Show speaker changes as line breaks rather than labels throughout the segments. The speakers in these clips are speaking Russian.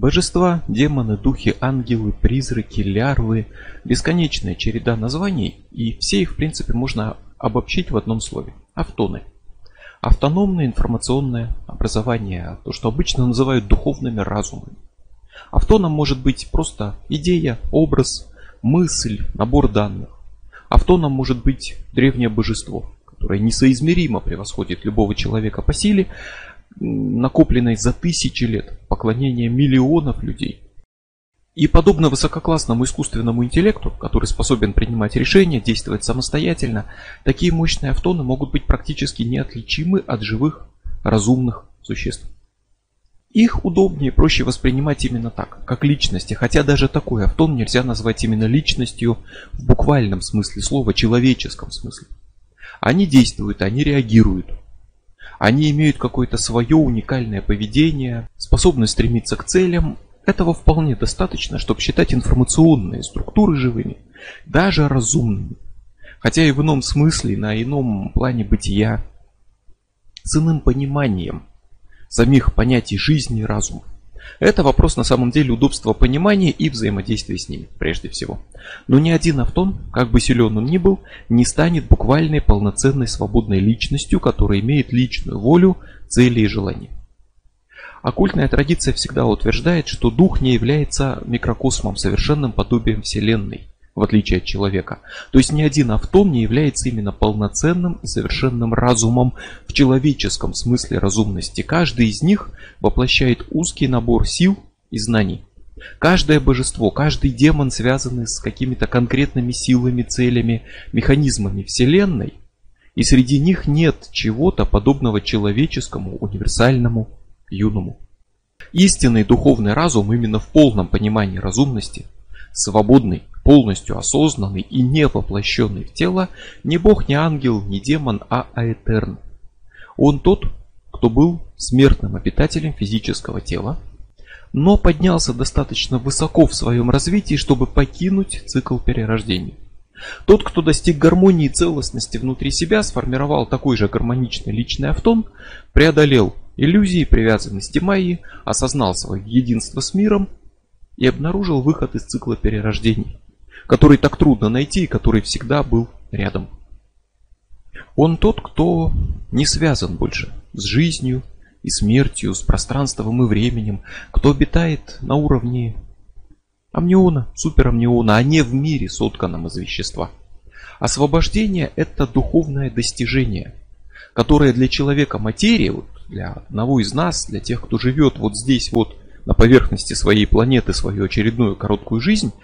Божества, демоны, духи, ангелы, призраки, лярвы, бесконечная череда названий, и все их в принципе можно обобщить в одном слове – автоны. Автономное информационное образование, то, что обычно называют духовными разумами. Автоном может быть просто идея, образ, мысль, набор данных. Автоном может быть древнее божество, которое несоизмеримо превосходит любого человека по силе, накопленной за тысячи лет поклонения миллионов людей. И подобно высококлассному искусственному интеллекту, который способен принимать решения, действовать самостоятельно, такие мощные автоны могут быть практически неотличимы от живых разумных существ. Их удобнее и проще воспринимать именно так, как личности, хотя даже такой автон нельзя назвать именно личностью в буквальном смысле слова, человеческом смысле. Они действуют, они реагируют, они имеют какое-то свое уникальное поведение, способность стремиться к целям. Этого вполне достаточно, чтобы считать информационные структуры живыми, даже разумными. Хотя и в ином смысле, на ином плане бытия, с иным пониманием самих понятий жизни и разума. Это вопрос на самом деле удобства понимания и взаимодействия с ними, прежде всего. Но ни один автон, как бы силен он ни был, не станет буквальной полноценной свободной личностью, которая имеет личную волю, цели и желания. Оккультная традиция всегда утверждает, что дух не является микрокосмом, совершенным подобием Вселенной в отличие от человека. То есть ни один автон не является именно полноценным и совершенным разумом в человеческом смысле разумности. Каждый из них воплощает узкий набор сил и знаний. Каждое божество, каждый демон, связанный с какими-то конкретными силами, целями, механизмами Вселенной, и среди них нет чего-то подобного человеческому, универсальному, юному. Истинный духовный разум именно в полном понимании разумности, свободный, полностью осознанный и не воплощенный в тело, не бог, не ангел, не демон, а аэтерн. Он тот, кто был смертным обитателем физического тела, но поднялся достаточно высоко в своем развитии, чтобы покинуть цикл перерождений. Тот, кто достиг гармонии и целостности внутри себя, сформировал такой же гармоничный личный автон, преодолел иллюзии, привязанности Майи, осознал свое единство с миром и обнаружил выход из цикла перерождений который так трудно найти и который всегда был рядом. Он тот, кто не связан больше с жизнью и смертью, с пространством и временем, кто обитает на уровне амниона, суперамниона, а не в мире, сотканном из вещества. Освобождение – это духовное достижение, которое для человека материи, вот для одного из нас, для тех, кто живет вот здесь вот на поверхности своей планеты свою очередную короткую жизнь –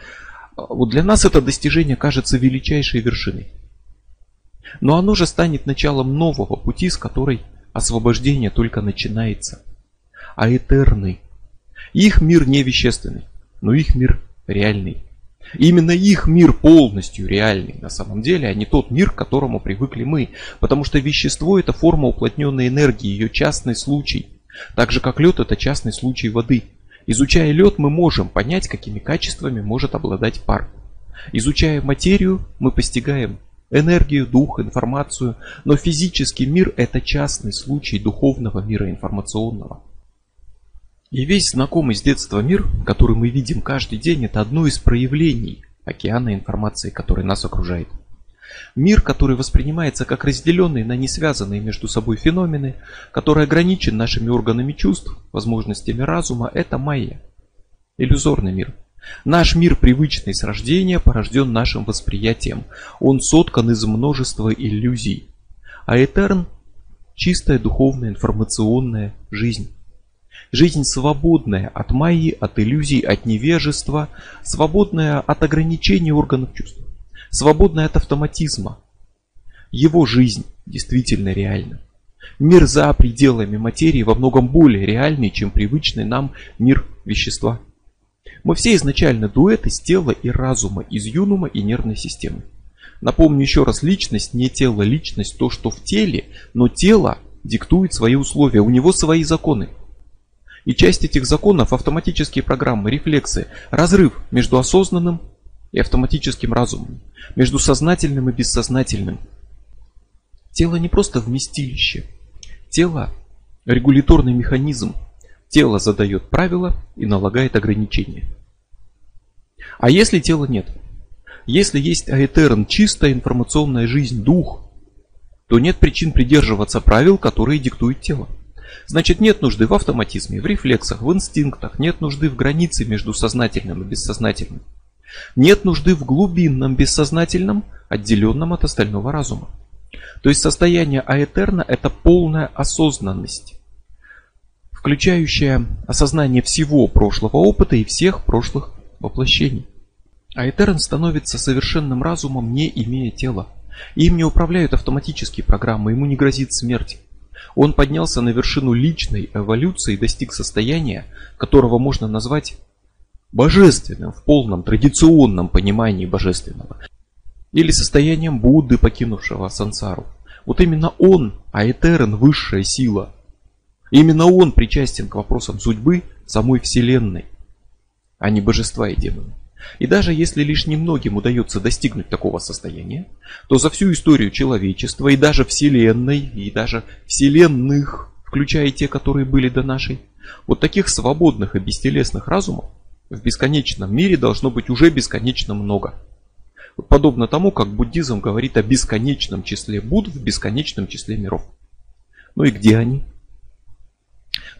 вот для нас это достижение кажется величайшей вершиной. Но оно же станет началом нового пути, с которой освобождение только начинается. А этерный. Их мир не вещественный, но их мир реальный. И именно их мир полностью реальный на самом деле, а не тот мир, к которому привыкли мы. Потому что вещество это форма уплотненной энергии, ее частный случай. Так же как лед это частный случай воды. Изучая лед, мы можем понять, какими качествами может обладать пар. Изучая материю, мы постигаем энергию, дух, информацию, но физический мир – это частный случай духовного мира информационного. И весь знакомый с детства мир, который мы видим каждый день, это одно из проявлений океана информации, который нас окружает. Мир, который воспринимается как разделенный на несвязанные между собой феномены, который ограничен нашими органами чувств, возможностями разума, это майя. Иллюзорный мир. Наш мир, привычный с рождения, порожден нашим восприятием. Он соткан из множества иллюзий. А Этерн – чистая духовная информационная жизнь. Жизнь свободная от майи, от иллюзий, от невежества, свободная от ограничений органов чувств свободная от автоматизма. Его жизнь действительно реальна. Мир за пределами материи во многом более реальный, чем привычный нам мир вещества. Мы все изначально дуэт из тела и разума, из юнума и нервной системы. Напомню еще раз, личность не тело, личность то, что в теле, но тело диктует свои условия, у него свои законы. И часть этих законов автоматические программы, рефлексы, разрыв между осознанным и автоматическим разумом, между сознательным и бессознательным. Тело не просто вместилище. Тело – регуляторный механизм, Тело задает правила и налагает ограничения. А если тела нет? Если есть аэтерн, чистая информационная жизнь, дух, то нет причин придерживаться правил, которые диктует тело. Значит, нет нужды в автоматизме, в рефлексах, в инстинктах, нет нужды в границе между сознательным и бессознательным. Нет нужды в глубинном бессознательном, отделенном от остального разума. То есть состояние аэтерна – это полная осознанность, включающая осознание всего прошлого опыта и всех прошлых воплощений. Аэтерн становится совершенным разумом, не имея тела. Им не управляют автоматические программы, ему не грозит смерть. Он поднялся на вершину личной эволюции и достиг состояния, которого можно назвать божественным в полном традиционном понимании божественного. Или состоянием Будды, покинувшего сансару. Вот именно он, Аэтерн, высшая сила. Именно он причастен к вопросам судьбы самой Вселенной, а не божества и демона. И даже если лишь немногим удается достигнуть такого состояния, то за всю историю человечества и даже Вселенной, и даже Вселенных, включая те, которые были до нашей, вот таких свободных и бестелесных разумов в бесконечном мире должно быть уже бесконечно много. Подобно тому, как буддизм говорит о бесконечном числе Будд в бесконечном числе миров. Ну и где они?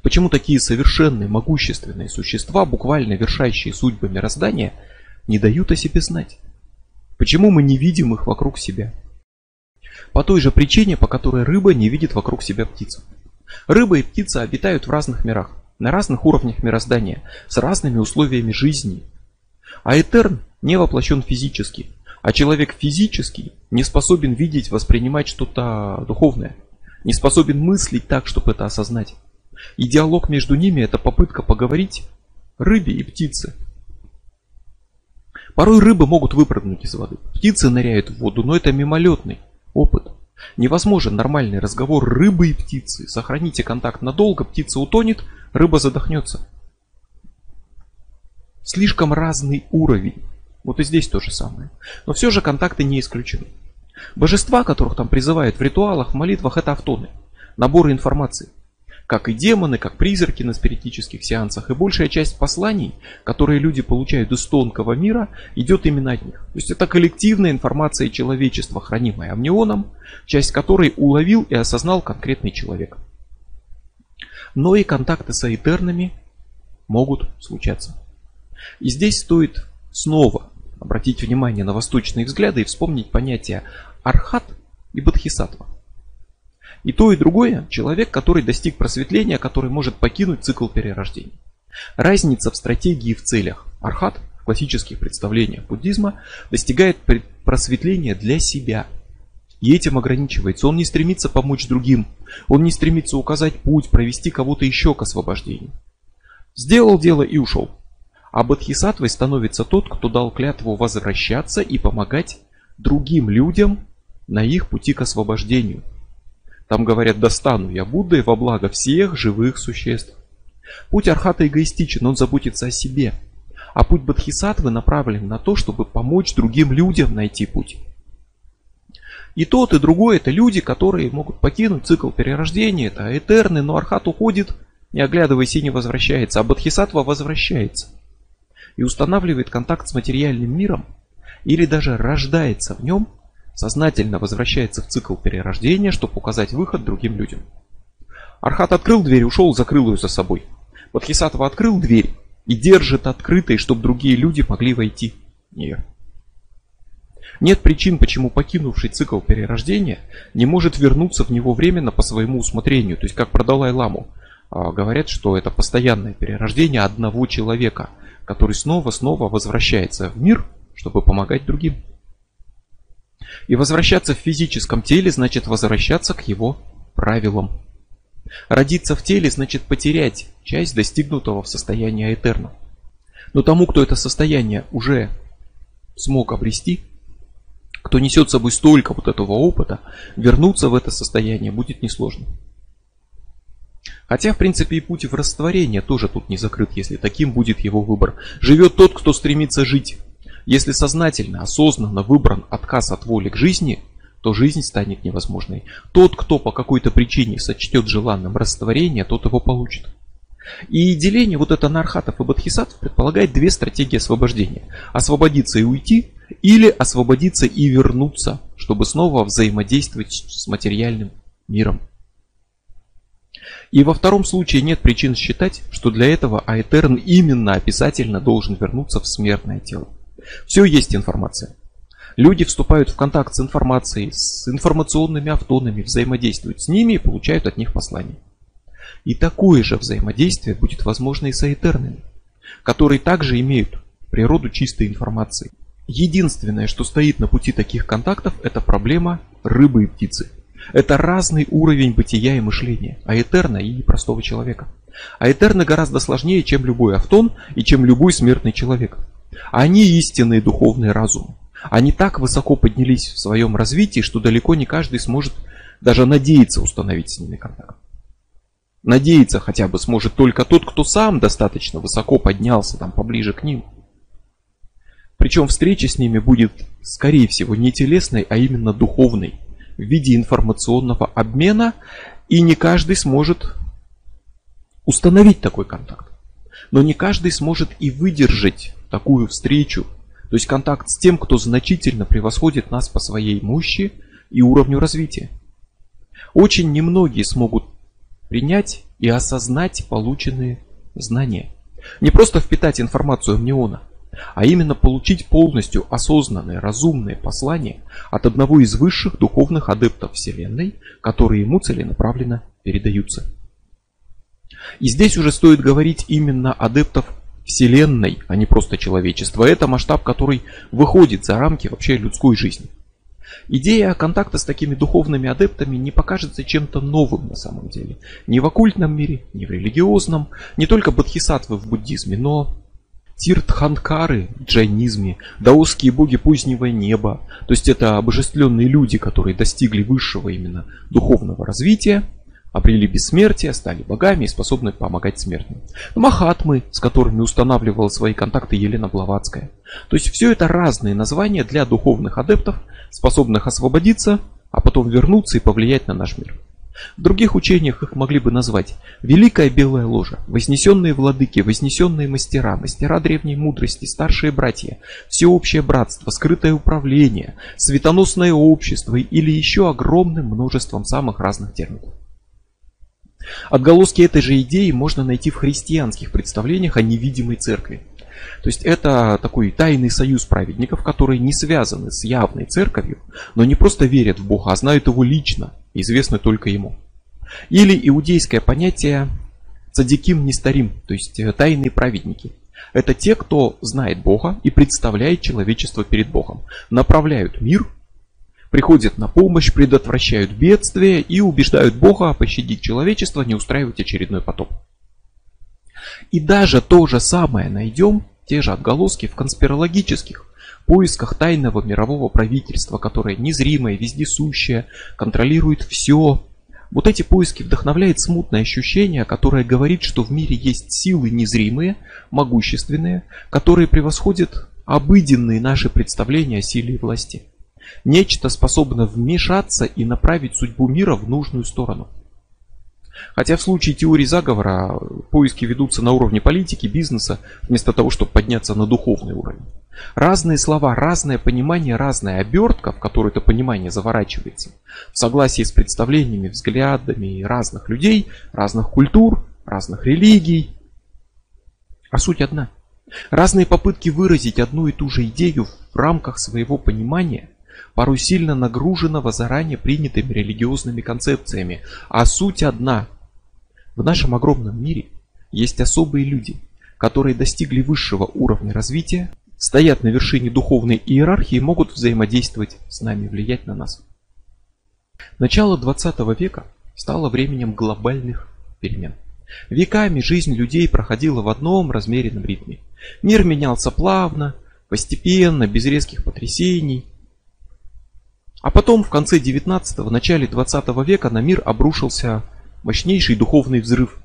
Почему такие совершенные, могущественные существа, буквально вершащие судьбы мироздания, не дают о себе знать? Почему мы не видим их вокруг себя? По той же причине, по которой рыба не видит вокруг себя птицу. Рыба и птица обитают в разных мирах, на разных уровнях мироздания, с разными условиями жизни. А Этерн не воплощен физически, а человек физический не способен видеть, воспринимать что-то духовное, не способен мыслить так, чтобы это осознать. И диалог между ними это попытка поговорить рыбе и птице. Порой рыбы могут выпрыгнуть из воды, птицы ныряют в воду, но это мимолетный опыт. Невозможен нормальный разговор рыбы и птицы. Сохраните контакт надолго, птица утонет, рыба задохнется. Слишком разный уровень. Вот и здесь то же самое. Но все же контакты не исключены. Божества, которых там призывают в ритуалах, в молитвах, это автоны. Наборы информации как и демоны, как призраки на спиритических сеансах. И большая часть посланий, которые люди получают из тонкого мира, идет именно от них. То есть это коллективная информация человечества, хранимая амнионом, часть которой уловил и осознал конкретный человек. Но и контакты с аэтернами могут случаться. И здесь стоит снова обратить внимание на восточные взгляды и вспомнить понятия архат и бодхисаттва. И то, и другое – человек, который достиг просветления, который может покинуть цикл перерождений. Разница в стратегии и в целях. Архат в классических представлениях буддизма достигает просветления для себя. И этим ограничивается. Он не стремится помочь другим. Он не стремится указать путь, провести кого-то еще к освобождению. Сделал дело и ушел. А бодхисаттвой становится тот, кто дал клятву возвращаться и помогать другим людям на их пути к освобождению – там говорят, достану я Буддой во благо всех живых существ. Путь Архата эгоистичен, он заботится о себе. А путь Бодхисаттвы направлен на то, чтобы помочь другим людям найти путь. И тот, и другой это люди, которые могут покинуть цикл перерождения, это Этерны, но Архат уходит, не оглядываясь и не возвращается, а Бодхисаттва возвращается. И устанавливает контакт с материальным миром, или даже рождается в нем – сознательно возвращается в цикл перерождения, чтобы указать выход другим людям. Архат открыл дверь, ушел, закрыл ее за собой. Бодхисаттва открыл дверь и держит открытой, чтобы другие люди могли войти в нее. Нет причин, почему покинувший цикл перерождения не может вернуться в него временно по своему усмотрению. То есть, как про Далай-Ламу. А, говорят, что это постоянное перерождение одного человека, который снова-снова возвращается в мир, чтобы помогать другим. И возвращаться в физическом теле значит возвращаться к его правилам. Родиться в теле значит потерять часть достигнутого в состоянии Этерна. Но тому, кто это состояние уже смог обрести, кто несет с собой столько вот этого опыта, вернуться в это состояние будет несложно. Хотя, в принципе, и путь в растворение тоже тут не закрыт, если таким будет его выбор. Живет тот, кто стремится жить. Если сознательно, осознанно выбран отказ от воли к жизни, то жизнь станет невозможной. Тот, кто по какой-то причине сочтет желанным растворение, тот его получит. И деление вот это на архатов и бодхисаттв предполагает две стратегии освобождения. Освободиться и уйти, или освободиться и вернуться, чтобы снова взаимодействовать с материальным миром. И во втором случае нет причин считать, что для этого Аэтерн именно описательно должен вернуться в смертное тело. Все есть информация. Люди вступают в контакт с информацией, с информационными автонами, взаимодействуют с ними и получают от них послание. И такое же взаимодействие будет возможно и с аэтерными, которые также имеют природу чистой информации. Единственное, что стоит на пути таких контактов, это проблема рыбы и птицы. Это разный уровень бытия и мышления, аэтерна и простого человека. Аэтерна гораздо сложнее, чем любой автон и чем любой смертный человек. Они истинные духовные разумы. Они так высоко поднялись в своем развитии, что далеко не каждый сможет даже надеяться установить с ними контакт. Надеяться хотя бы сможет только тот, кто сам достаточно высоко поднялся, там поближе к ним. Причем встреча с ними будет, скорее всего, не телесной, а именно духовной, в виде информационного обмена, и не каждый сможет установить такой контакт. Но не каждый сможет и выдержать такую встречу то есть контакт с тем, кто значительно превосходит нас по своей мощи и уровню развития. Очень немногие смогут принять и осознать полученные знания. Не просто впитать информацию мнеона, а именно получить полностью осознанное, разумное послание от одного из высших духовных адептов Вселенной, которые ему целенаправленно передаются. И здесь уже стоит говорить именно адептов Вселенной, а не просто человечества. Это масштаб, который выходит за рамки вообще людской жизни. Идея контакта с такими духовными адептами не покажется чем-то новым на самом деле. Ни в оккультном мире, ни в религиозном, не только бодхисаттвы в буддизме, но Тиртханкары в джайнизме, даосские боги позднего неба, то есть это обожествленные люди, которые достигли высшего именно духовного развития, обрели бессмертие, стали богами и способны помогать смертным. Махатмы, с которыми устанавливала свои контакты Елена Блаватская. То есть все это разные названия для духовных адептов, способных освободиться, а потом вернуться и повлиять на наш мир. В других учениях их могли бы назвать Великая Белая Ложа, Вознесенные Владыки, Вознесенные Мастера, Мастера Древней Мудрости, Старшие Братья, Всеобщее Братство, Скрытое Управление, Светоносное Общество или еще огромным множеством самых разных терминов. Отголоски этой же идеи можно найти в христианских представлениях о невидимой церкви. То есть это такой тайный союз праведников, которые не связаны с явной церковью, но не просто верят в Бога, а знают его лично, известны только ему. Или иудейское понятие цадиким нестарим, то есть э, тайные праведники. Это те, кто знает Бога и представляет человечество перед Богом, направляют мир приходят на помощь, предотвращают бедствия и убеждают Бога пощадить человечество, не устраивать очередной потоп. И даже то же самое найдем, те же отголоски в конспирологических поисках тайного мирового правительства, которое незримое, вездесущее, контролирует все. Вот эти поиски вдохновляет смутное ощущение, которое говорит, что в мире есть силы незримые, могущественные, которые превосходят обыденные наши представления о силе и власти. Нечто способно вмешаться и направить судьбу мира в нужную сторону. Хотя в случае теории заговора поиски ведутся на уровне политики, бизнеса, вместо того, чтобы подняться на духовный уровень. Разные слова, разное понимание, разная обертка, в которую это понимание заворачивается, в согласии с представлениями, взглядами разных людей, разных культур, разных религий. А суть одна. Разные попытки выразить одну и ту же идею в рамках своего понимания – порой сильно нагруженного заранее принятыми религиозными концепциями. А суть одна. В нашем огромном мире есть особые люди, которые достигли высшего уровня развития, стоят на вершине духовной иерархии и могут взаимодействовать с нами, влиять на нас. Начало 20 века стало временем глобальных перемен. Веками жизнь людей проходила в одном размеренном ритме. Мир менялся плавно, постепенно, без резких потрясений – а потом, в конце 19-го, начале 20 века на мир обрушился мощнейший духовный взрыв,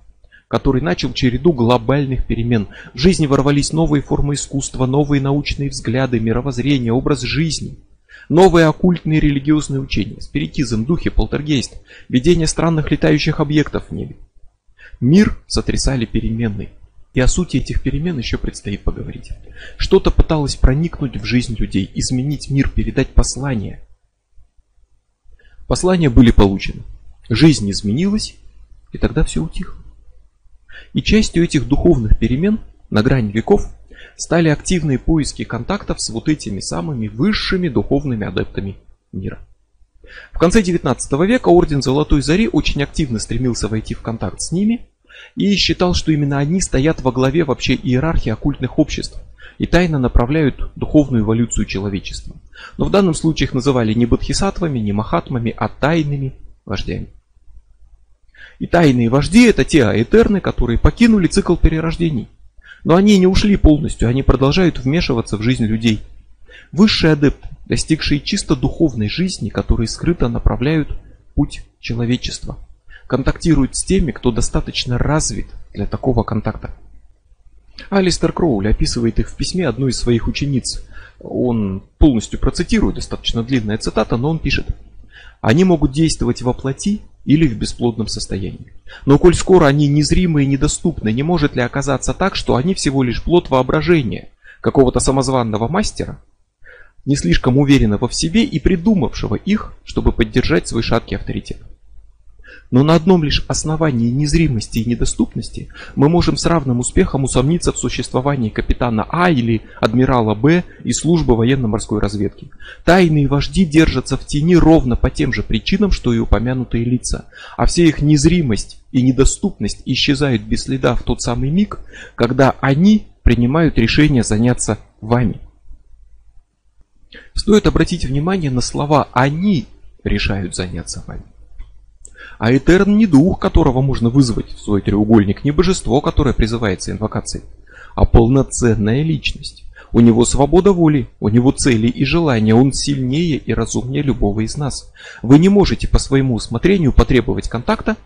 который начал череду глобальных перемен. В жизни ворвались новые формы искусства, новые научные взгляды, мировоззрение, образ жизни. Новые оккультные религиозные учения, спиритизм, духи, полтергейст, видение странных летающих объектов в небе. Мир сотрясали переменные. И о сути этих перемен еще предстоит поговорить. Что-то пыталось проникнуть в жизнь людей, изменить мир, передать послание. Послания были получены. Жизнь изменилась, и тогда все утихло. И частью этих духовных перемен на грани веков стали активные поиски контактов с вот этими самыми высшими духовными адептами мира. В конце 19 века Орден Золотой Зари очень активно стремился войти в контакт с ними и считал, что именно они стоят во главе вообще иерархии оккультных обществ и тайно направляют духовную эволюцию человечества. Но в данном случае их называли не бодхисаттвами, не махатмами, а тайными вождями. И тайные вожди это те аэтерны, которые покинули цикл перерождений. Но они не ушли полностью, они продолжают вмешиваться в жизнь людей. Высшие адепты, достигшие чисто духовной жизни, которые скрыто направляют путь человечества – контактирует с теми, кто достаточно развит для такого контакта. Алистер Кроули описывает их в письме одной из своих учениц. Он полностью процитирует, достаточно длинная цитата, но он пишет. Они могут действовать во плоти или в бесплодном состоянии. Но коль скоро они незримы и недоступны, не может ли оказаться так, что они всего лишь плод воображения какого-то самозванного мастера, не слишком уверенного в себе и придумавшего их, чтобы поддержать свой шаткий авторитет? Но на одном лишь основании незримости и недоступности мы можем с равным успехом усомниться в существовании капитана А или адмирала Б и службы военно-морской разведки. Тайные вожди держатся в тени ровно по тем же причинам, что и упомянутые лица, а вся их незримость и недоступность исчезают без следа в тот самый миг, когда они принимают решение заняться вами. Стоит обратить внимание на слова «они» решают заняться вами. А Этерн не дух, которого можно вызвать в свой треугольник, не божество, которое призывается инвокацией, а полноценная личность. У него свобода воли, у него цели и желания, он сильнее и разумнее любого из нас. Вы не можете по своему усмотрению потребовать контакта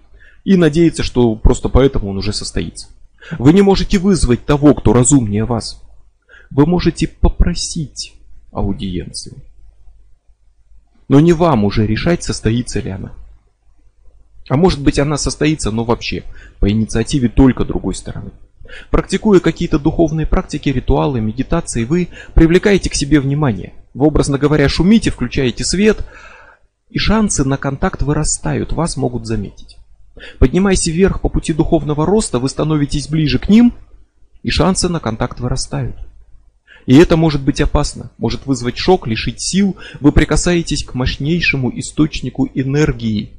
и надеяться, что просто поэтому он уже состоится. Вы не можете вызвать того, кто разумнее вас. Вы можете попросить аудиенции. Но не вам уже решать, состоится ли она. А может быть она состоится, но вообще, по инициативе только другой стороны. Практикуя какие-то духовные практики, ритуалы, медитации, вы привлекаете к себе внимание. Вы, образно говоря, шумите, включаете свет, и шансы на контакт вырастают, вас могут заметить. Поднимаясь вверх по пути духовного роста, вы становитесь ближе к ним, и шансы на контакт вырастают. И это может быть опасно, может вызвать шок, лишить сил, вы прикасаетесь к мощнейшему источнику энергии,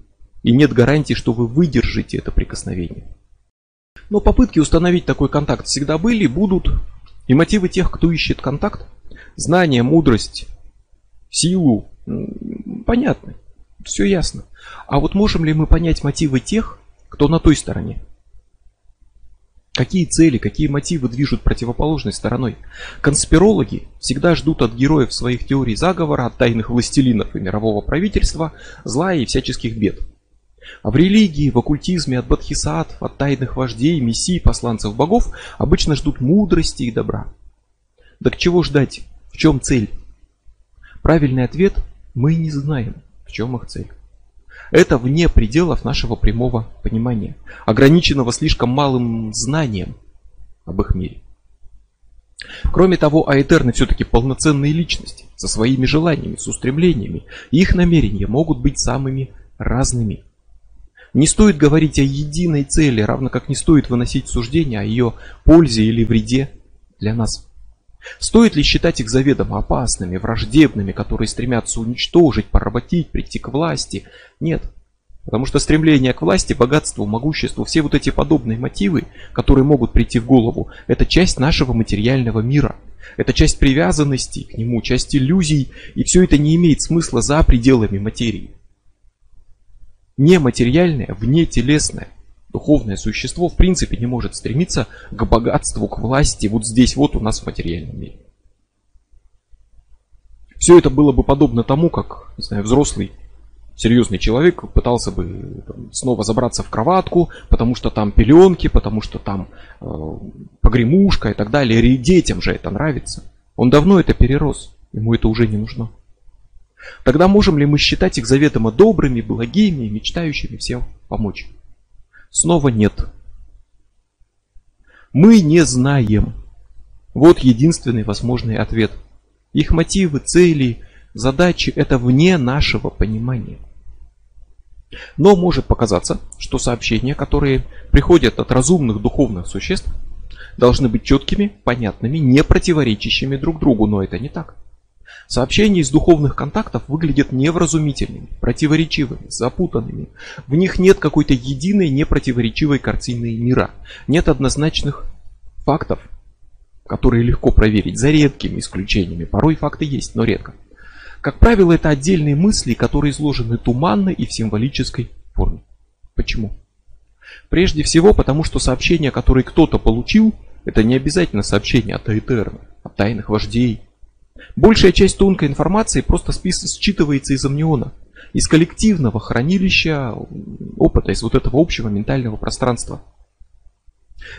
и нет гарантии, что вы выдержите это прикосновение. Но попытки установить такой контакт всегда были, будут. И мотивы тех, кто ищет контакт, знание, мудрость, силу, понятны. Все ясно. А вот можем ли мы понять мотивы тех, кто на той стороне? Какие цели, какие мотивы движут противоположной стороной? Конспирологи всегда ждут от героев своих теорий заговора, от тайных властелинов и мирового правительства, зла и всяческих бед. А в религии, в оккультизме от бодхисаттв, от тайных вождей, мессий, посланцев богов обычно ждут мудрости и добра. Так чего ждать? В чем цель? Правильный ответ – мы не знаем, в чем их цель. Это вне пределов нашего прямого понимания, ограниченного слишком малым знанием об их мире. Кроме того, аэтерны все-таки полноценные личности, со своими желаниями, с устремлениями, их намерения могут быть самыми разными. Не стоит говорить о единой цели, равно как не стоит выносить суждения о ее пользе или вреде для нас. Стоит ли считать их заведомо опасными, враждебными, которые стремятся уничтожить, поработить, прийти к власти? Нет. Потому что стремление к власти, богатству, могуществу, все вот эти подобные мотивы, которые могут прийти в голову, это часть нашего материального мира. Это часть привязанности к нему, часть иллюзий, и все это не имеет смысла за пределами материи нематериальное, внетелесное, духовное существо в принципе не может стремиться к богатству, к власти вот здесь вот у нас в материальном мире. Все это было бы подобно тому, как, не знаю, взрослый серьезный человек пытался бы там, снова забраться в кроватку, потому что там пеленки, потому что там э, погремушка и так далее. И детям же это нравится. Он давно это перерос, ему это уже не нужно. Тогда можем ли мы считать их заведомо добрыми, благими, мечтающими всем помочь? Снова нет. Мы не знаем. Вот единственный возможный ответ. Их мотивы, цели, задачи – это вне нашего понимания. Но может показаться, что сообщения, которые приходят от разумных духовных существ, должны быть четкими, понятными, не противоречащими друг другу, но это не так. Сообщения из духовных контактов выглядят невразумительными, противоречивыми, запутанными. В них нет какой-то единой непротиворечивой картины мира. Нет однозначных фактов, которые легко проверить, за редкими исключениями. Порой факты есть, но редко. Как правило, это отдельные мысли, которые изложены туманно и в символической форме. Почему? Прежде всего, потому что сообщения, которые кто-то получил, это не обязательно сообщения от Этерна, от тайных вождей. Большая часть тонкой информации просто считывается из амниона, из коллективного хранилища опыта, из вот этого общего ментального пространства.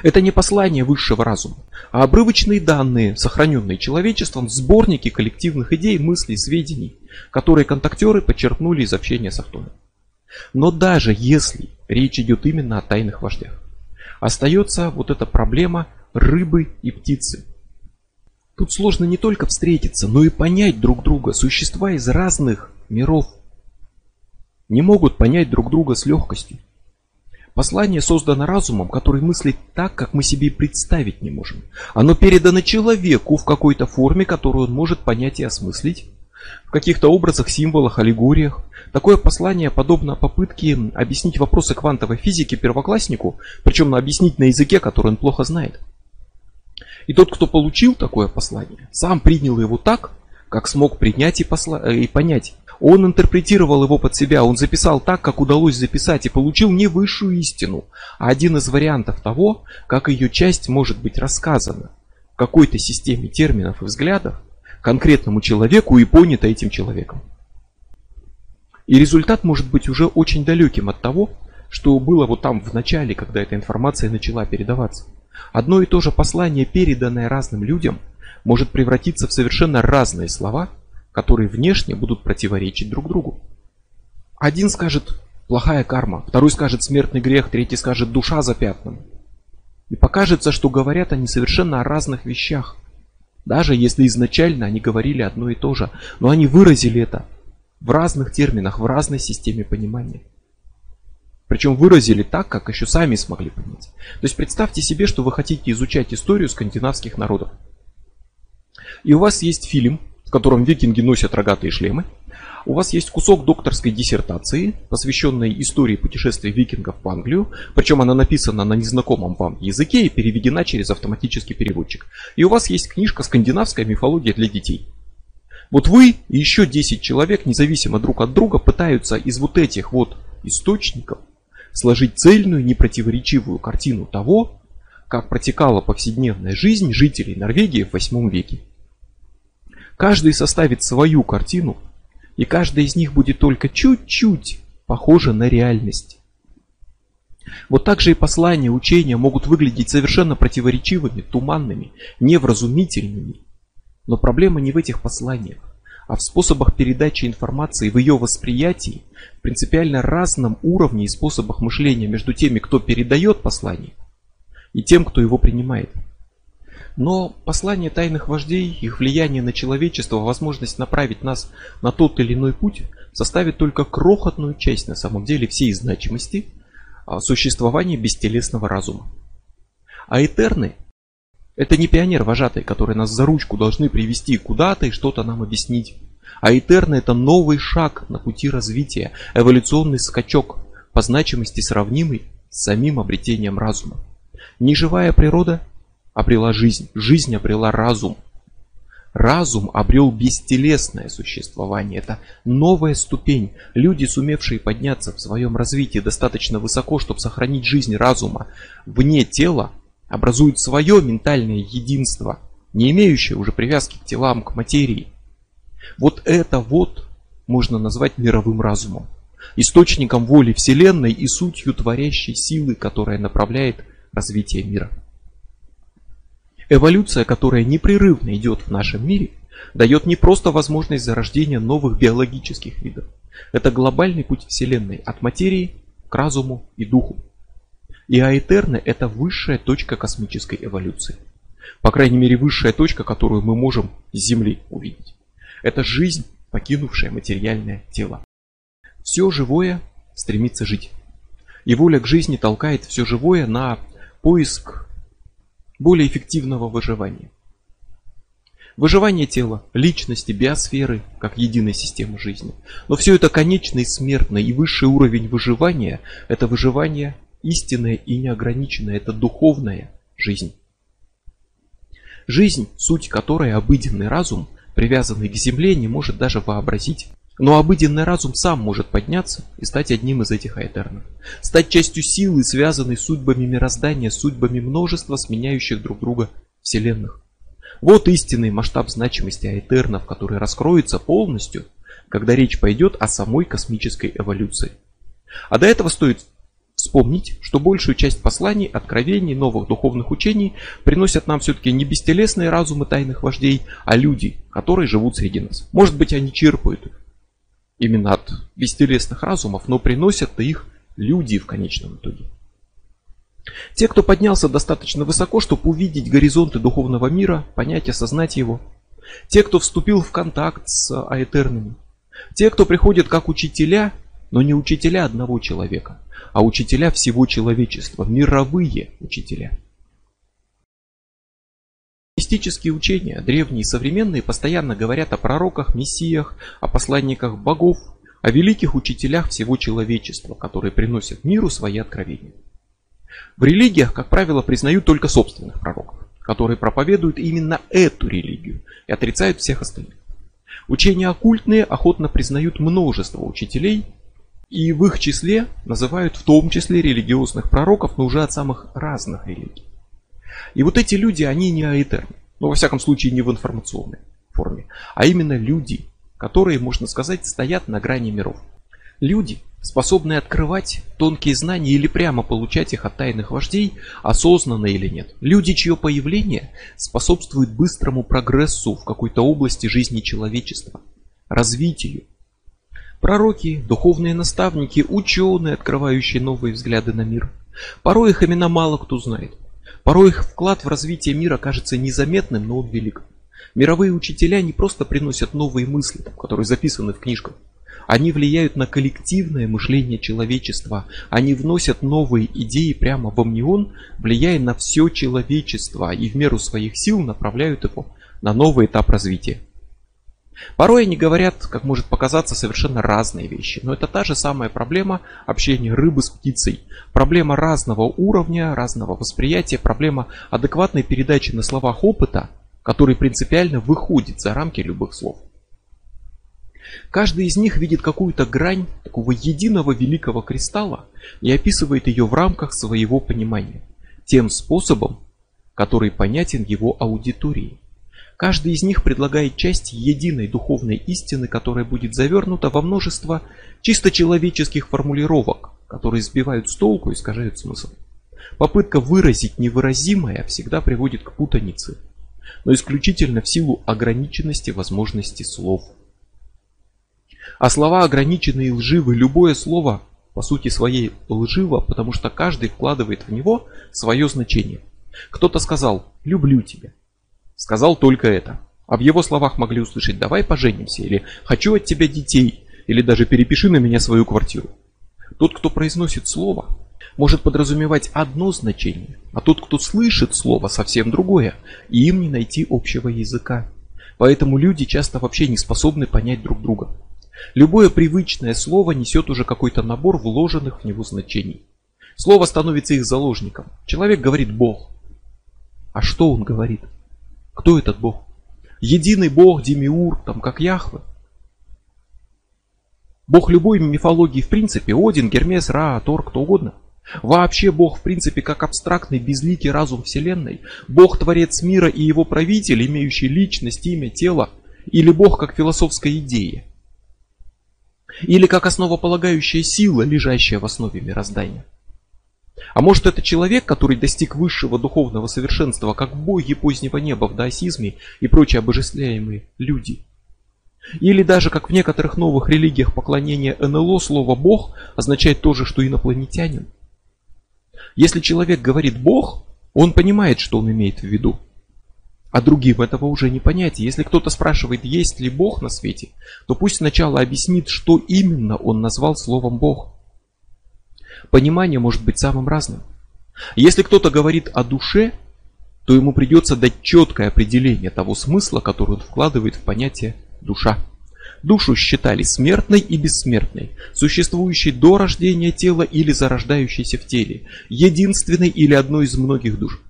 Это не послание высшего разума, а обрывочные данные, сохраненные человечеством, сборники коллективных идей, мыслей, сведений, которые контактеры подчеркнули из общения с Ахтоном. Но даже если речь идет именно о тайных вождях, остается вот эта проблема рыбы и птицы. Тут сложно не только встретиться, но и понять друг друга. Существа из разных миров не могут понять друг друга с легкостью. Послание создано разумом, который мыслит так, как мы себе представить не можем. Оно передано человеку в какой-то форме, которую он может понять и осмыслить. В каких-то образах, символах, аллегориях. Такое послание подобно попытке объяснить вопросы квантовой физики первокласснику, причем объяснить на языке, который он плохо знает. И тот, кто получил такое послание, сам принял его так, как смог принять и, посла... Э, и понять. Он интерпретировал его под себя, он записал так, как удалось записать, и получил не высшую истину, а один из вариантов того, как ее часть может быть рассказана в какой-то системе терминов и взглядов конкретному человеку и понято этим человеком. И результат может быть уже очень далеким от того, что было вот там в начале, когда эта информация начала передаваться. Одно и то же послание, переданное разным людям, может превратиться в совершенно разные слова – которые внешне будут противоречить друг другу. Один скажет плохая карма, второй скажет смертный грех, третий скажет душа за пятном. И покажется, что говорят они совершенно о разных вещах. Даже если изначально они говорили одно и то же, но они выразили это в разных терминах, в разной системе понимания. Причем выразили так, как еще сами смогли понять. То есть представьте себе, что вы хотите изучать историю скандинавских народов. И у вас есть фильм, в котором викинги носят рогатые шлемы. У вас есть кусок докторской диссертации, посвященной истории путешествий викингов в Англию, причем она написана на незнакомом вам языке и переведена через автоматический переводчик. И у вас есть книжка «Скандинавская мифология для детей». Вот вы и еще 10 человек, независимо друг от друга, пытаются из вот этих вот источников сложить цельную, непротиворечивую картину того, как протекала повседневная жизнь жителей Норвегии в 8 веке. Каждый составит свою картину, и каждая из них будет только чуть-чуть похожа на реальность. Вот так же и послания, учения могут выглядеть совершенно противоречивыми, туманными, невразумительными. Но проблема не в этих посланиях, а в способах передачи информации, в ее восприятии, в принципиально разном уровне и способах мышления между теми, кто передает послание, и тем, кто его принимает. Но послание тайных вождей, их влияние на человечество, возможность направить нас на тот или иной путь, составит только крохотную часть на самом деле всей значимости а, существования бестелесного разума. А Этерны – это не пионер-вожатый, который нас за ручку должны привести куда-то и что-то нам объяснить. А Этерны – это новый шаг на пути развития, эволюционный скачок, по значимости сравнимый с самим обретением разума. Неживая природа обрела жизнь, жизнь обрела разум. Разум обрел бестелесное существование. Это новая ступень. Люди, сумевшие подняться в своем развитии достаточно высоко, чтобы сохранить жизнь разума вне тела, образуют свое ментальное единство, не имеющее уже привязки к телам, к материи. Вот это вот можно назвать мировым разумом. Источником воли Вселенной и сутью творящей силы, которая направляет развитие мира. Эволюция, которая непрерывно идет в нашем мире, дает не просто возможность зарождения новых биологических видов. Это глобальный путь Вселенной от материи к разуму и духу. И Аэтерна это высшая точка космической эволюции. По крайней мере, высшая точка, которую мы можем с Земли увидеть. Это жизнь, покинувшая материальное тело. Все живое стремится жить. И воля к жизни толкает все живое на поиск более эффективного выживания. Выживание тела, личности, биосферы, как единой системы жизни. Но все это конечно и смертно, и высший уровень выживания – это выживание истинное и неограниченное, это духовная жизнь. Жизнь, суть которой обыденный разум, привязанный к земле, не может даже вообразить. Но обыденный разум сам может подняться и стать одним из этих айтернов. Стать частью силы, связанной с судьбами мироздания, судьбами множества сменяющих друг друга вселенных. Вот истинный масштаб значимости айтернов, который раскроется полностью, когда речь пойдет о самой космической эволюции. А до этого стоит вспомнить, что большую часть посланий, откровений, новых духовных учений приносят нам все-таки не бестелесные разумы тайных вождей, а люди, которые живут среди нас. Может быть, они черпают их именно от бестелесных разумов, но приносят их люди в конечном итоге. Те, кто поднялся достаточно высоко, чтобы увидеть горизонты духовного мира, понять, осознать его. Те, кто вступил в контакт с аэтерными. Те, кто приходит как учителя, но не учителя одного человека, а учителя всего человечества, мировые учителя. Мистические учения, древние и современные, постоянно говорят о пророках, мессиях, о посланниках богов, о великих учителях всего человечества, которые приносят миру свои откровения. В религиях, как правило, признают только собственных пророков, которые проповедуют именно эту религию и отрицают всех остальных. Учения оккультные охотно признают множество учителей, и в их числе называют в том числе религиозных пророков, но уже от самых разных религий. И вот эти люди, они не аэтерны, ну во всяком случае не в информационной форме, а именно люди, которые, можно сказать, стоят на грани миров. Люди, способные открывать тонкие знания или прямо получать их от тайных вождей, осознанно или нет. Люди, чье появление способствует быстрому прогрессу в какой-то области жизни человечества, развитию. Пророки, духовные наставники, ученые, открывающие новые взгляды на мир. Порой их имена мало кто знает. Порой их вклад в развитие мира кажется незаметным, но он велик. Мировые учителя не просто приносят новые мысли, которые записаны в книжках, они влияют на коллективное мышление человечества. Они вносят новые идеи прямо в амнион, влияя на все человечество и в меру своих сил направляют его на новый этап развития. Порой они говорят, как может показаться, совершенно разные вещи, но это та же самая проблема общения рыбы с птицей. Проблема разного уровня, разного восприятия, проблема адекватной передачи на словах опыта, который принципиально выходит за рамки любых слов. Каждый из них видит какую-то грань такого единого великого кристалла и описывает ее в рамках своего понимания, тем способом, который понятен его аудитории. Каждый из них предлагает часть единой духовной истины, которая будет завернута во множество чисто человеческих формулировок, которые сбивают с толку и искажают смысл. Попытка выразить невыразимое всегда приводит к путанице, но исключительно в силу ограниченности возможностей слов – а слова ограничены и лживы. Любое слово по сути своей лживо, потому что каждый вкладывает в него свое значение. Кто-то сказал «люблю тебя». Сказал только это. А в его словах могли услышать «давай поженимся» или «хочу от тебя детей» или даже «перепиши на меня свою квартиру». Тот, кто произносит слово, может подразумевать одно значение, а тот, кто слышит слово, совсем другое, и им не найти общего языка. Поэтому люди часто вообще не способны понять друг друга. Любое привычное слово несет уже какой-то набор вложенных в него значений. Слово становится их заложником. Человек говорит Бог. А что он говорит? Кто этот Бог? Единый Бог, Демиур, там как Яхве? Бог любой мифологии в принципе, Один, Гермес, Ра, Тор, кто угодно. Вообще Бог в принципе как абстрактный безликий разум Вселенной. Бог творец мира и его правитель, имеющий личность, имя, тело. Или Бог как философская идея. Или как основополагающая сила, лежащая в основе мироздания. А может это человек, который достиг высшего духовного совершенства, как боги позднего неба в даосизме и прочие обожествляемые люди. Или даже, как в некоторых новых религиях поклонение НЛО, слово «бог» означает то же, что инопланетянин. Если человек говорит Бог, он понимает, что он имеет в виду. А другим этого уже не понять. Если кто-то спрашивает, есть ли Бог на свете, то пусть сначала объяснит, что именно он назвал словом Бог. Понимание может быть самым разным. Если кто-то говорит о душе, то ему придется дать четкое определение того смысла, который он вкладывает в понятие душа. Душу считали смертной и бессмертной, существующей до рождения тела или зарождающейся в теле, единственной или одной из многих душ.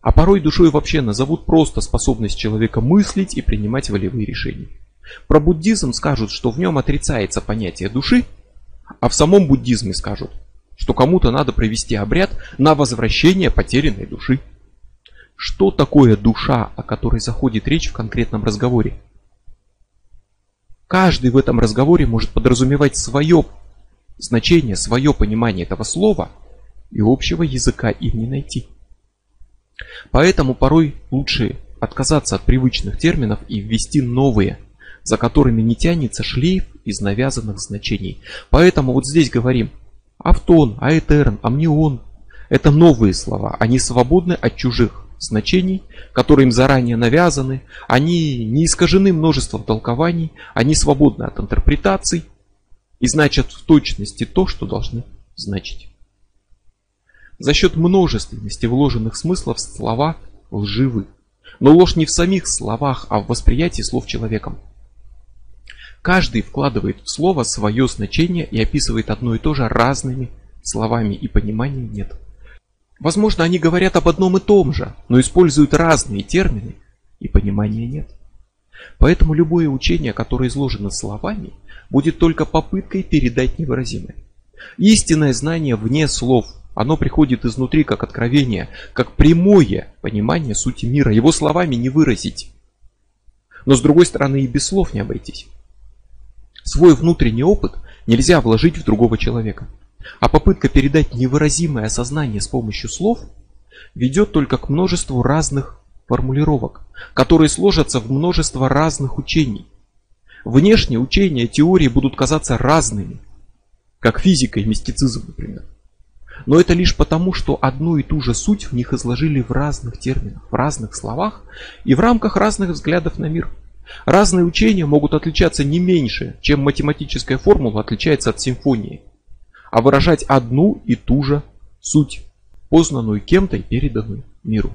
А порой душой вообще назовут просто способность человека мыслить и принимать волевые решения. Про буддизм скажут, что в нем отрицается понятие души, а в самом буддизме скажут, что кому-то надо провести обряд на возвращение потерянной души. Что такое душа, о которой заходит речь в конкретном разговоре? Каждый в этом разговоре может подразумевать свое значение, свое понимание этого слова, и общего языка им не найти. Поэтому порой лучше отказаться от привычных терминов и ввести новые, за которыми не тянется шлейф из навязанных значений. Поэтому вот здесь говорим автон, аэтерн, амнион. Это новые слова, они свободны от чужих значений, которые им заранее навязаны, они не искажены множеством толкований, они свободны от интерпретаций и значат в точности то, что должны значить. За счет множественности вложенных смыслов слова лживы. Но ложь не в самих словах, а в восприятии слов человеком. Каждый вкладывает в слово свое значение и описывает одно и то же разными словами, и понимания нет. Возможно, они говорят об одном и том же, но используют разные термины, и понимания нет. Поэтому любое учение, которое изложено словами, будет только попыткой передать невыразимое. Истинное знание вне слов, оно приходит изнутри как откровение, как прямое понимание сути мира. Его словами не выразить. Но с другой стороны и без слов не обойтись. Свой внутренний опыт нельзя вложить в другого человека. А попытка передать невыразимое осознание с помощью слов ведет только к множеству разных формулировок, которые сложатся в множество разных учений. Внешние учения, теории будут казаться разными, как физика и мистицизм, например. Но это лишь потому, что одну и ту же суть в них изложили в разных терминах, в разных словах и в рамках разных взглядов на мир. Разные учения могут отличаться не меньше, чем математическая формула отличается от симфонии – а выражать одну и ту же суть, познанную кем-то и переданную миру.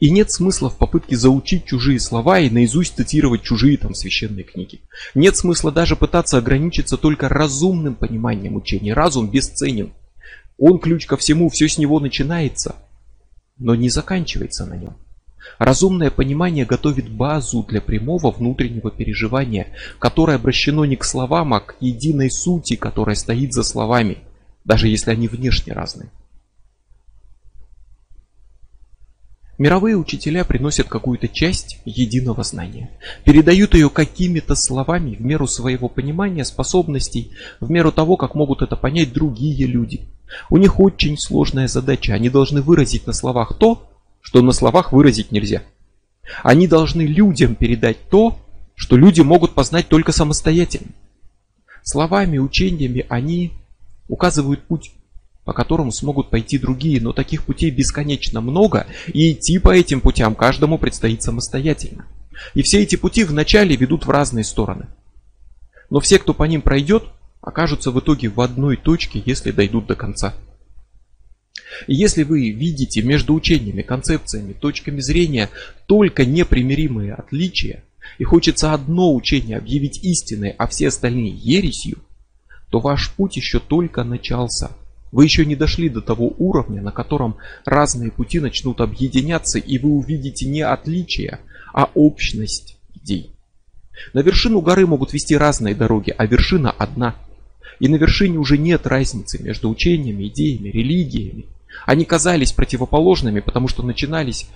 И нет смысла в попытке заучить чужие слова и наизусть цитировать чужие там священные книги. Нет смысла даже пытаться ограничиться только разумным пониманием учения. Разум бесценен. Он ключ ко всему, все с него начинается, но не заканчивается на нем. Разумное понимание готовит базу для прямого внутреннего переживания, которое обращено не к словам, а к единой сути, которая стоит за словами, даже если они внешне разные. Мировые учителя приносят какую-то часть единого знания, передают ее какими-то словами в меру своего понимания, способностей, в меру того, как могут это понять другие люди. У них очень сложная задача, они должны выразить на словах то, что на словах выразить нельзя. Они должны людям передать то, что люди могут познать только самостоятельно. Словами, учениями они указывают путь, по которому смогут пойти другие, но таких путей бесконечно много, и идти по этим путям каждому предстоит самостоятельно. И все эти пути вначале ведут в разные стороны. Но все, кто по ним пройдет, окажутся в итоге в одной точке, если дойдут до конца. Если вы видите между учениями, концепциями, точками зрения только непримиримые отличия, и хочется одно учение объявить истиной, а все остальные ересью, то ваш путь еще только начался. Вы еще не дошли до того уровня, на котором разные пути начнут объединяться, и вы увидите не отличия, а общность идей. На вершину горы могут вести разные дороги, а вершина одна. И на вершине уже нет разницы между учениями, идеями, религиями, они казались противоположными, потому что начинались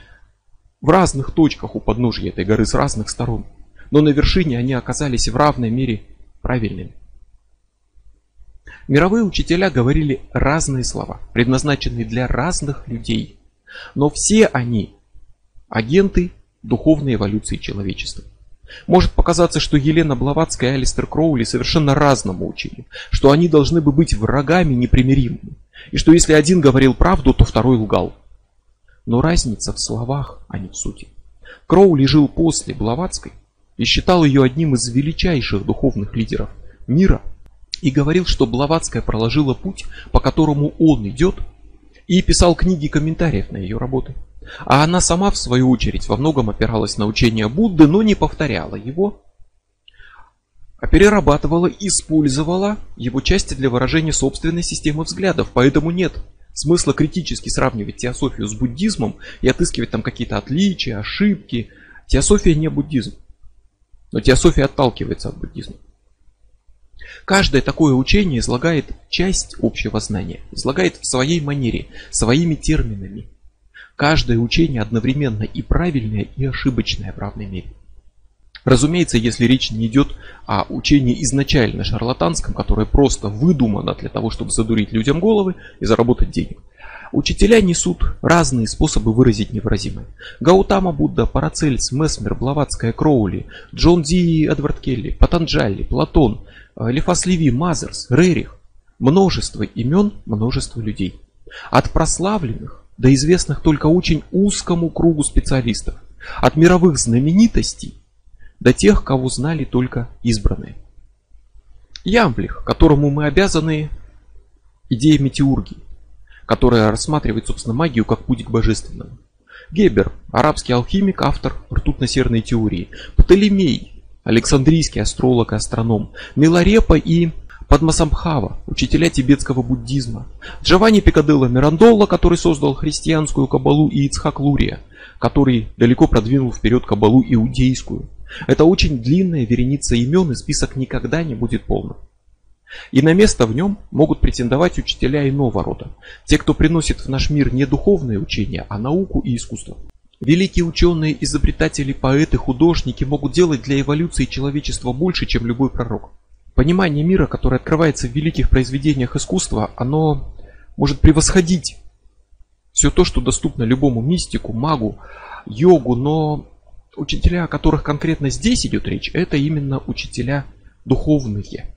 в разных точках у подножия этой горы с разных сторон. Но на вершине они оказались в равной мере правильными. Мировые учителя говорили разные слова, предназначенные для разных людей. Но все они агенты духовной эволюции человечества. Может показаться, что Елена Блаватская и Алистер Кроули совершенно разному учили, что они должны бы быть врагами непримиримыми. И что если один говорил правду, то второй лгал. Но разница в словах, а не в сути. Кроули жил после Блаватской и считал ее одним из величайших духовных лидеров мира и говорил, что Блаватская проложила путь, по которому он идет, и писал книги комментариев на ее работы. А она сама, в свою очередь, во многом опиралась на учение Будды, но не повторяла его, а перерабатывала, использовала его части для выражения собственной системы взглядов. Поэтому нет смысла критически сравнивать теософию с буддизмом и отыскивать там какие-то отличия, ошибки. Теософия не буддизм. Но теософия отталкивается от буддизма. Каждое такое учение излагает часть общего знания, излагает в своей манере, своими терминами. Каждое учение одновременно и правильное, и ошибочное в равной мере. Разумеется, если речь не идет о учении изначально шарлатанском, которое просто выдумано для того, чтобы задурить людям головы и заработать денег. Учителя несут разные способы выразить невыразимое. Гаутама Будда, Парацельс, Месмер, Блаватская, Кроули, Джон Ди и Эдвард Келли, Патанджали, Платон, э, Лефас Леви, Мазерс, Рерих. Множество имен, множество людей. От прославленных до известных только очень узкому кругу специалистов. От мировых знаменитостей до тех, кого знали только избранные. Ямблих, которому мы обязаны идеей метеургии, которая рассматривает, собственно, магию как путь к божественному. Гебер, арабский алхимик, автор ртутно-серной теории. Птолемей, Александрийский астролог и астроном. Миларепа и Падмасамбхава, учителя тибетского буддизма. Джованни Пикаделло Мирандолло, который создал христианскую кабалу, и Ицхак Лурия, который далеко продвинул вперед кабалу иудейскую. Это очень длинная вереница имен, и список никогда не будет полным. И на место в нем могут претендовать учителя иного рода. Те, кто приносит в наш мир не духовное учение, а науку и искусство. Великие ученые, изобретатели, поэты, художники могут делать для эволюции человечества больше, чем любой пророк. Понимание мира, которое открывается в великих произведениях искусства, оно может превосходить все то, что доступно любому мистику, магу, йогу, но учителя, о которых конкретно здесь идет речь, это именно учителя духовные.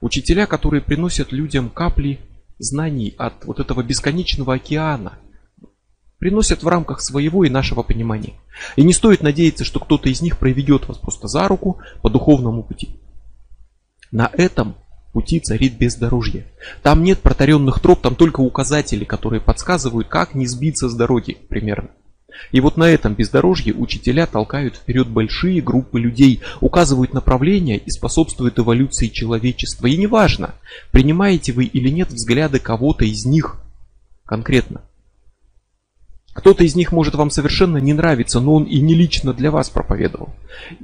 Учителя, которые приносят людям капли знаний от вот этого бесконечного океана, приносят в рамках своего и нашего понимания. И не стоит надеяться, что кто-то из них проведет вас просто за руку по духовному пути. На этом пути царит бездорожье. Там нет протаренных троп, там только указатели, которые подсказывают, как не сбиться с дороги примерно. И вот на этом бездорожье учителя толкают вперед большие группы людей, указывают направление и способствуют эволюции человечества. И неважно, принимаете вы или нет взгляды кого-то из них конкретно. Кто-то из них может вам совершенно не нравиться, но он и не лично для вас проповедовал.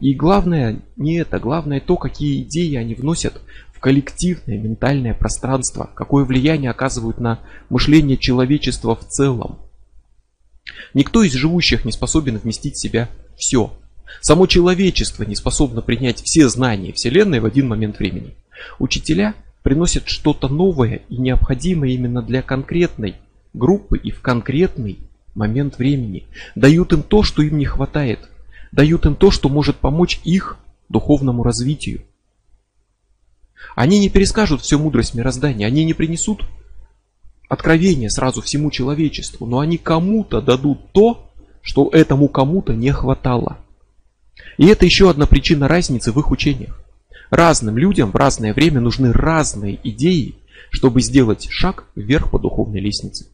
И главное не это, главное то, какие идеи они вносят в коллективное ментальное пространство, какое влияние оказывают на мышление человечества в целом. Никто из живущих не способен вместить в себя все. Само человечество не способно принять все знания Вселенной в один момент времени. Учителя приносят что-то новое и необходимое именно для конкретной группы и в конкретный момент времени. Дают им то, что им не хватает. Дают им то, что может помочь их духовному развитию. Они не перескажут всю мудрость мироздания, они не принесут откровение сразу всему человечеству, но они кому-то дадут то, что этому кому-то не хватало. И это еще одна причина разницы в их учениях. Разным людям в разное время нужны разные идеи, чтобы сделать шаг вверх по духовной лестнице.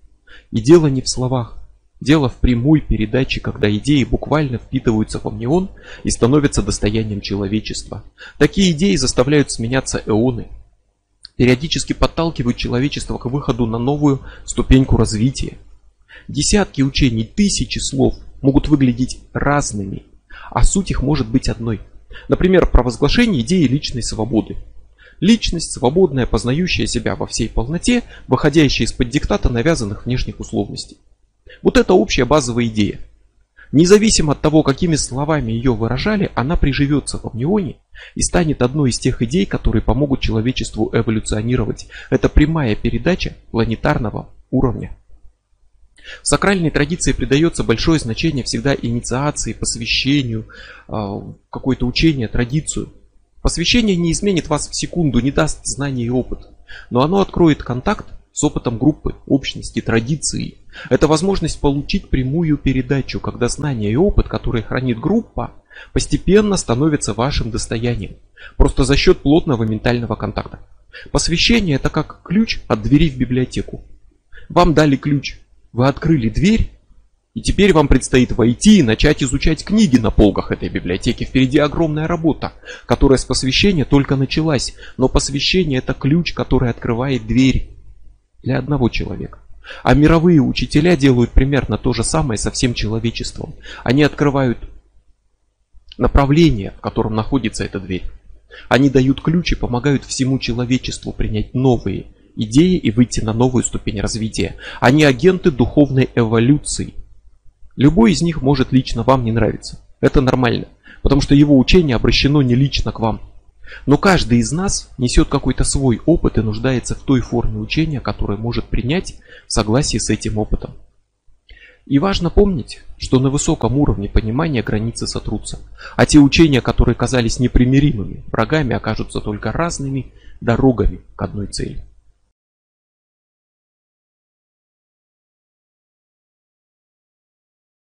И дело не в словах, дело в прямой передаче, когда идеи буквально впитываются в амнион и становятся достоянием человечества. Такие идеи заставляют сменяться эоны, периодически подталкивают человечество к выходу на новую ступеньку развития. Десятки учений, тысячи слов могут выглядеть разными, а суть их может быть одной. Например, провозглашение идеи личной свободы. Личность, свободная, познающая себя во всей полноте, выходящая из-под диктата навязанных внешних условностей. Вот это общая базовая идея. Независимо от того, какими словами ее выражали, она приживется в амнионе и станет одной из тех идей, которые помогут человечеству эволюционировать. Это прямая передача планетарного уровня. В сакральной традиции придается большое значение всегда инициации, посвящению, а, какое-то учение, традицию. Посвящение не изменит вас в секунду, не даст знания и опыт, но оно откроет контакт с опытом группы, общности, традиции. Это возможность получить прямую передачу, когда знания и опыт, которые хранит группа, постепенно становятся вашим достоянием. Просто за счет плотного ментального контакта. Посвящение это как ключ от двери в библиотеку. Вам дали ключ, вы открыли дверь, и теперь вам предстоит войти и начать изучать книги на полках этой библиотеки. Впереди огромная работа, которая с посвящения только началась. Но посвящение это ключ, который открывает дверь для одного человека. А мировые учителя делают примерно то же самое со всем человечеством. Они открывают направление, в котором находится эта дверь. Они дают ключ и помогают всему человечеству принять новые идеи и выйти на новую ступень развития. Они агенты духовной эволюции. Любой из них может лично вам не нравиться. Это нормально, потому что его учение обращено не лично к вам. Но каждый из нас несет какой-то свой опыт и нуждается в той форме учения, которую может принять в согласии с этим опытом. И важно помнить, что на высоком уровне понимания границы сотрутся, а те учения, которые казались непримиримыми, врагами окажутся только разными дорогами к одной цели.